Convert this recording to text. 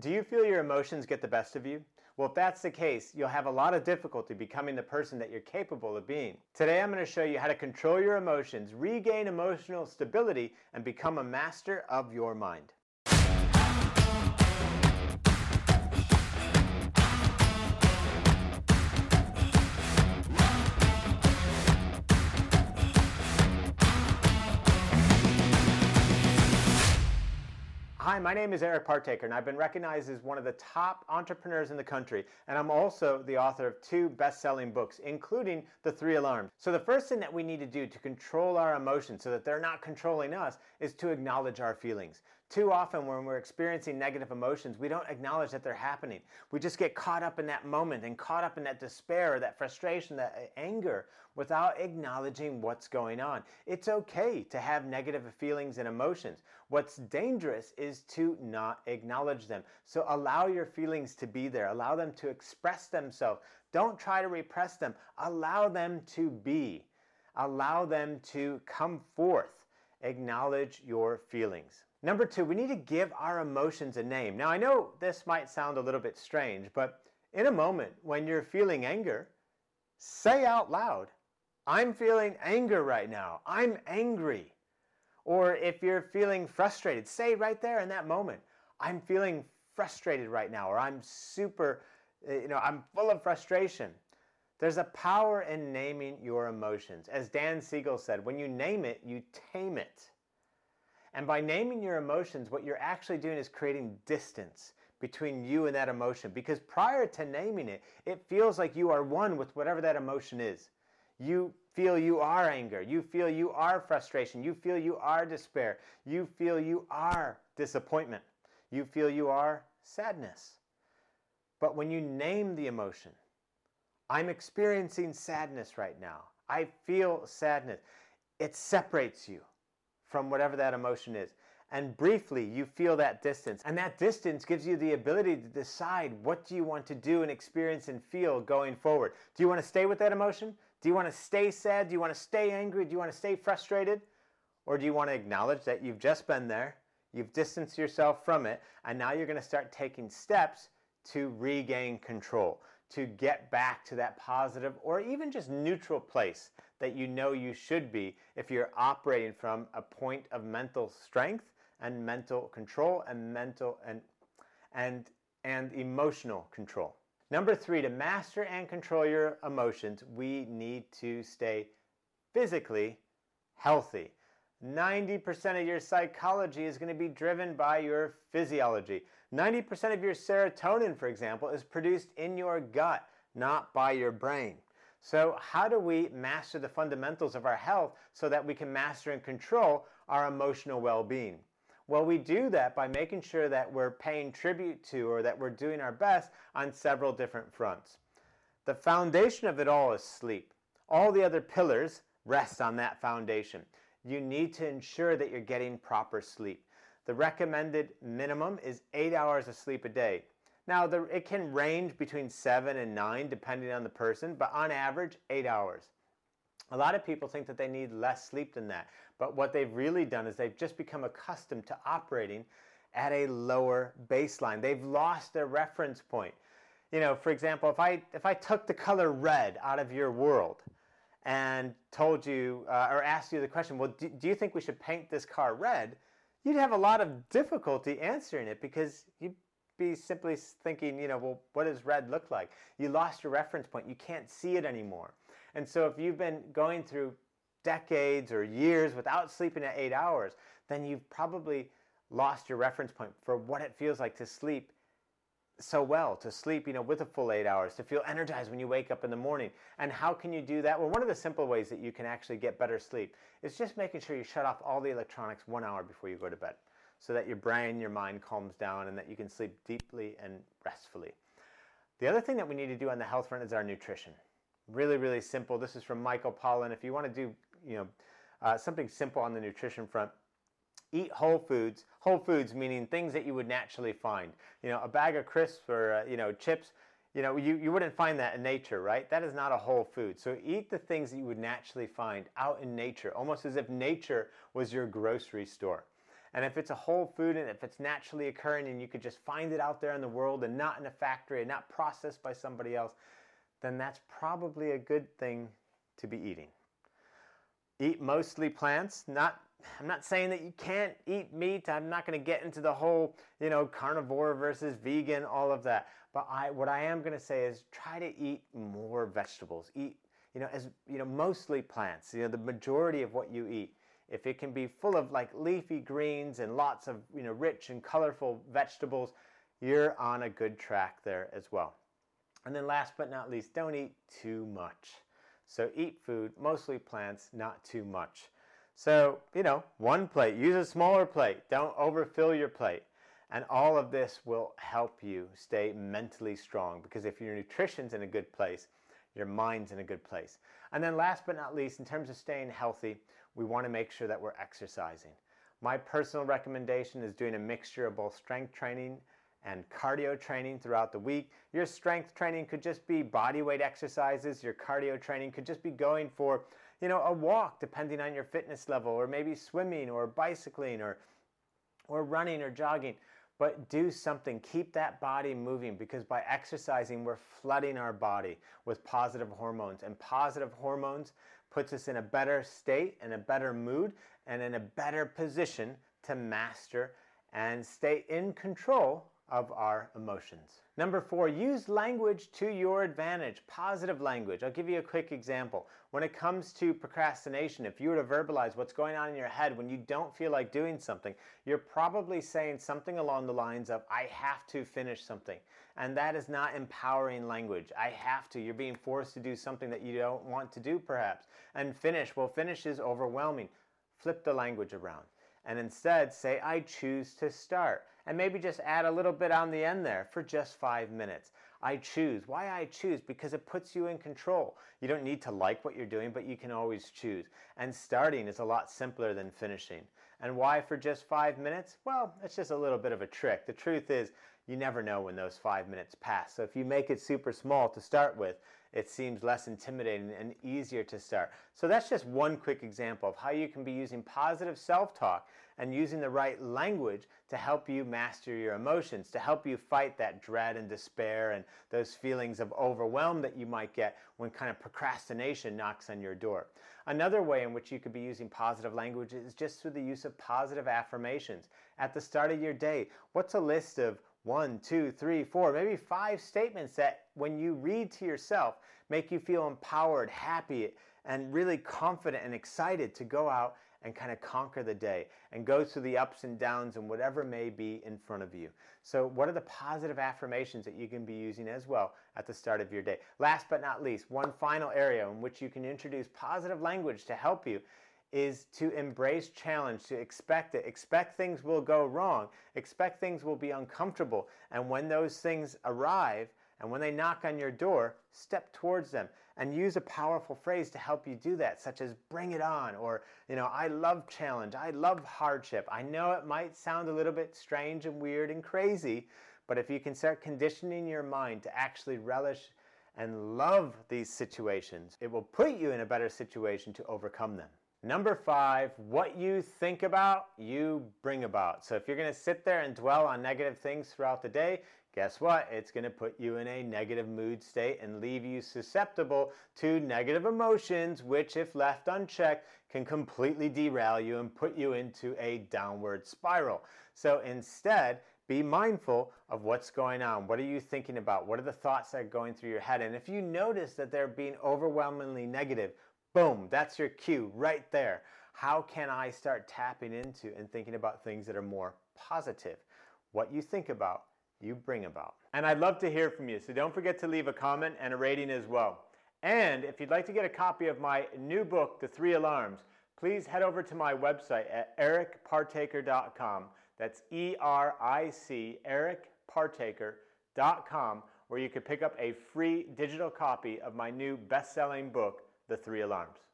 Do you feel your emotions get the best of you? Well, if that's the case, you'll have a lot of difficulty becoming the person that you're capable of being. Today, I'm going to show you how to control your emotions, regain emotional stability, and become a master of your mind. Hi, my name is Eric Partaker, and I've been recognized as one of the top entrepreneurs in the country. And I'm also the author of two best selling books, including The Three Alarms. So, the first thing that we need to do to control our emotions so that they're not controlling us is to acknowledge our feelings. Too often, when we're experiencing negative emotions, we don't acknowledge that they're happening. We just get caught up in that moment and caught up in that despair, or that frustration, that anger, without acknowledging what's going on. It's okay to have negative feelings and emotions. What's dangerous is to not acknowledge them. So allow your feelings to be there, allow them to express themselves. Don't try to repress them, allow them to be, allow them to come forth. Acknowledge your feelings. Number two, we need to give our emotions a name. Now, I know this might sound a little bit strange, but in a moment when you're feeling anger, say out loud, I'm feeling anger right now. I'm angry. Or if you're feeling frustrated, say right there in that moment, I'm feeling frustrated right now, or I'm super, eh, you know, I'm full of frustration. There's a power in naming your emotions. As Dan Siegel said, when you name it, you tame it. And by naming your emotions, what you're actually doing is creating distance between you and that emotion. Because prior to naming it, it feels like you are one with whatever that emotion is. You feel you are anger. You feel you are frustration. You feel you are despair. You feel you are disappointment. You feel you are sadness. But when you name the emotion, I'm experiencing sadness right now. I feel sadness. It separates you from whatever that emotion is. And briefly, you feel that distance. And that distance gives you the ability to decide what do you want to do and experience and feel going forward. Do you want to stay with that emotion? Do you want to stay sad? Do you want to stay angry? Do you want to stay frustrated? Or do you want to acknowledge that you've just been there, you've distanced yourself from it, and now you're going to start taking steps to regain control, to get back to that positive or even just neutral place that you know you should be if you're operating from a point of mental strength and mental control and mental and and and emotional control. Number 3 to master and control your emotions, we need to stay physically healthy. 90% of your psychology is going to be driven by your physiology. 90% of your serotonin, for example, is produced in your gut, not by your brain. So, how do we master the fundamentals of our health so that we can master and control our emotional well being? Well, we do that by making sure that we're paying tribute to or that we're doing our best on several different fronts. The foundation of it all is sleep. All the other pillars rest on that foundation you need to ensure that you're getting proper sleep. The recommended minimum is eight hours of sleep a day. Now, the, it can range between seven and nine depending on the person, but on average, eight hours. A lot of people think that they need less sleep than that, but what they've really done is they've just become accustomed to operating at a lower baseline. They've lost their reference point. You know, for example, if I if I took the color red out of your world, and told you uh, or asked you the question, well, do, do, you think we should paint this car red? You'd have a lot of difficulty answering it because you'd be simply thinking, you know, well, what does red look like? You lost your reference point. You can't see it anymore. And so if you've been going through decades or years without sleeping at eight hours, then you've probably lost your reference point for what it feels like to sleep so well to sleep you know with a full eight hours to feel energized when you wake up in the morning. And how can you do that? Well one of the simple ways that you can actually get better sleep is just making sure you shut off all the electronics one hour before you go to bed so that your brain your mind calms down and that you can sleep deeply and restfully. The other thing that we need to do on the health front is our nutrition. Really really simple. This is from michael pollan. If you want to do you know uh, something simple on the nutrition front eat whole foods. Whole foods meaning things that you would naturally find. You know, a bag of crisps or uh, you know chips. You know, you, you wouldn't find that in nature, right? That is not a whole food. So eat the things that you would naturally find out in nature, almost as if nature was your grocery store. And if it's a whole food and if it's naturally occurring and you could just find it out there in the world and not in a factory and not processed by somebody else, then that's probably a good thing to be eating. Eat mostly plants, not I'm not saying that you can't eat meat. I'm not going to get into the whole, you know, carnivore versus vegan, all of that. But I, what I am going to say is try to eat more vegetables. Eat, you know, as you know, mostly plants. You know, the majority of what you eat. If it can be full of like leafy greens and lots of, you know, rich and colorful vegetables, you're on a good track there as well. And then last but not least, don't eat too much. So eat food, mostly plants, not too much. So, you know, one plate, use a smaller plate. Don't overfill your plate. And all of this will help you stay mentally strong because if your nutrition's in a good place, your mind's in a good place. And then last but not least, in terms of staying healthy, we want to make sure that we're exercising. My personal recommendation is doing a mixture of both strength training and cardio training throughout the week. Your strength training could just be body weight exercises. Your cardio training could just be going for you know, a walk depending on your fitness level, or maybe swimming or bicycling or or running or jogging. But do something, keep that body moving because by exercising, we're flooding our body with positive hormones. And positive hormones puts us in a better state, in a better mood, and in a better position to master and stay in control of our emotions. Number four, use language to your advantage, positive language. I'll give you a quick example. When it comes to procrastination, if you were to verbalize what's going on in your head when you don't feel like doing something, you're probably saying something along the lines of, I have to finish something. And that is not empowering language. I have to. You're being forced to do something that you don't want to do, perhaps. And finish, well, finish is overwhelming. Flip the language around and instead say, I choose to start. And maybe just add a little bit on the end there for just five minutes. I choose. Why I choose? Because it puts you in control. You don't need to like what you're doing, but you can always choose. And starting is a lot simpler than finishing. And why for just five minutes? Well, it's just a little bit of a trick. The truth is, you never know when those five minutes pass. So if you make it super small to start with, it seems less intimidating and easier to start. So that's just one quick example of how you can be using positive self talk and using the right language to help you master your emotions, to help you fight that dread and despair and those feelings of overwhelm that you might get when kind of procrastination knocks on your door. Another way in which you could be using positive language is just through the use of positive affirmations. At the start of your day, what's a list of one, two, three, four, maybe five statements that when you read to yourself make you feel empowered, happy, and really confident and excited to go out and kind of conquer the day and go through the ups and downs and whatever may be in front of you. So, what are the positive affirmations that you can be using as well at the start of your day? Last but not least, one final area in which you can introduce positive language to help you is to embrace challenge, to expect it. Expect things will go wrong. Expect things will be uncomfortable. And when those things arrive and when they knock on your door, step towards them and use a powerful phrase to help you do that, such as bring it on or, you know, I love challenge. I love hardship. I know it might sound a little bit strange and weird and crazy, but if you can start conditioning your mind to actually relish and love these situations, it will put you in a better situation to overcome them. Number five, what you think about, you bring about. So if you're going to sit there and dwell on negative things throughout the day, guess what? It's going to put you in a negative mood state and leave you susceptible to negative emotions, which, if left unchecked, can completely derail you and put you into a downward spiral. So instead, be mindful of what's going on. What are you thinking about? What are the thoughts that are going through your head? And if you notice that they're being overwhelmingly negative, Boom, that's your cue right there. How can I start tapping into and thinking about things that are more positive? What you think about, you bring about. And I'd love to hear from you, so don't forget to leave a comment and a rating as well. And if you'd like to get a copy of my new book, The Three Alarms, please head over to my website at ericpartaker.com. That's E R I C, ericpartaker.com, where you can pick up a free digital copy of my new best selling book, the three alarms.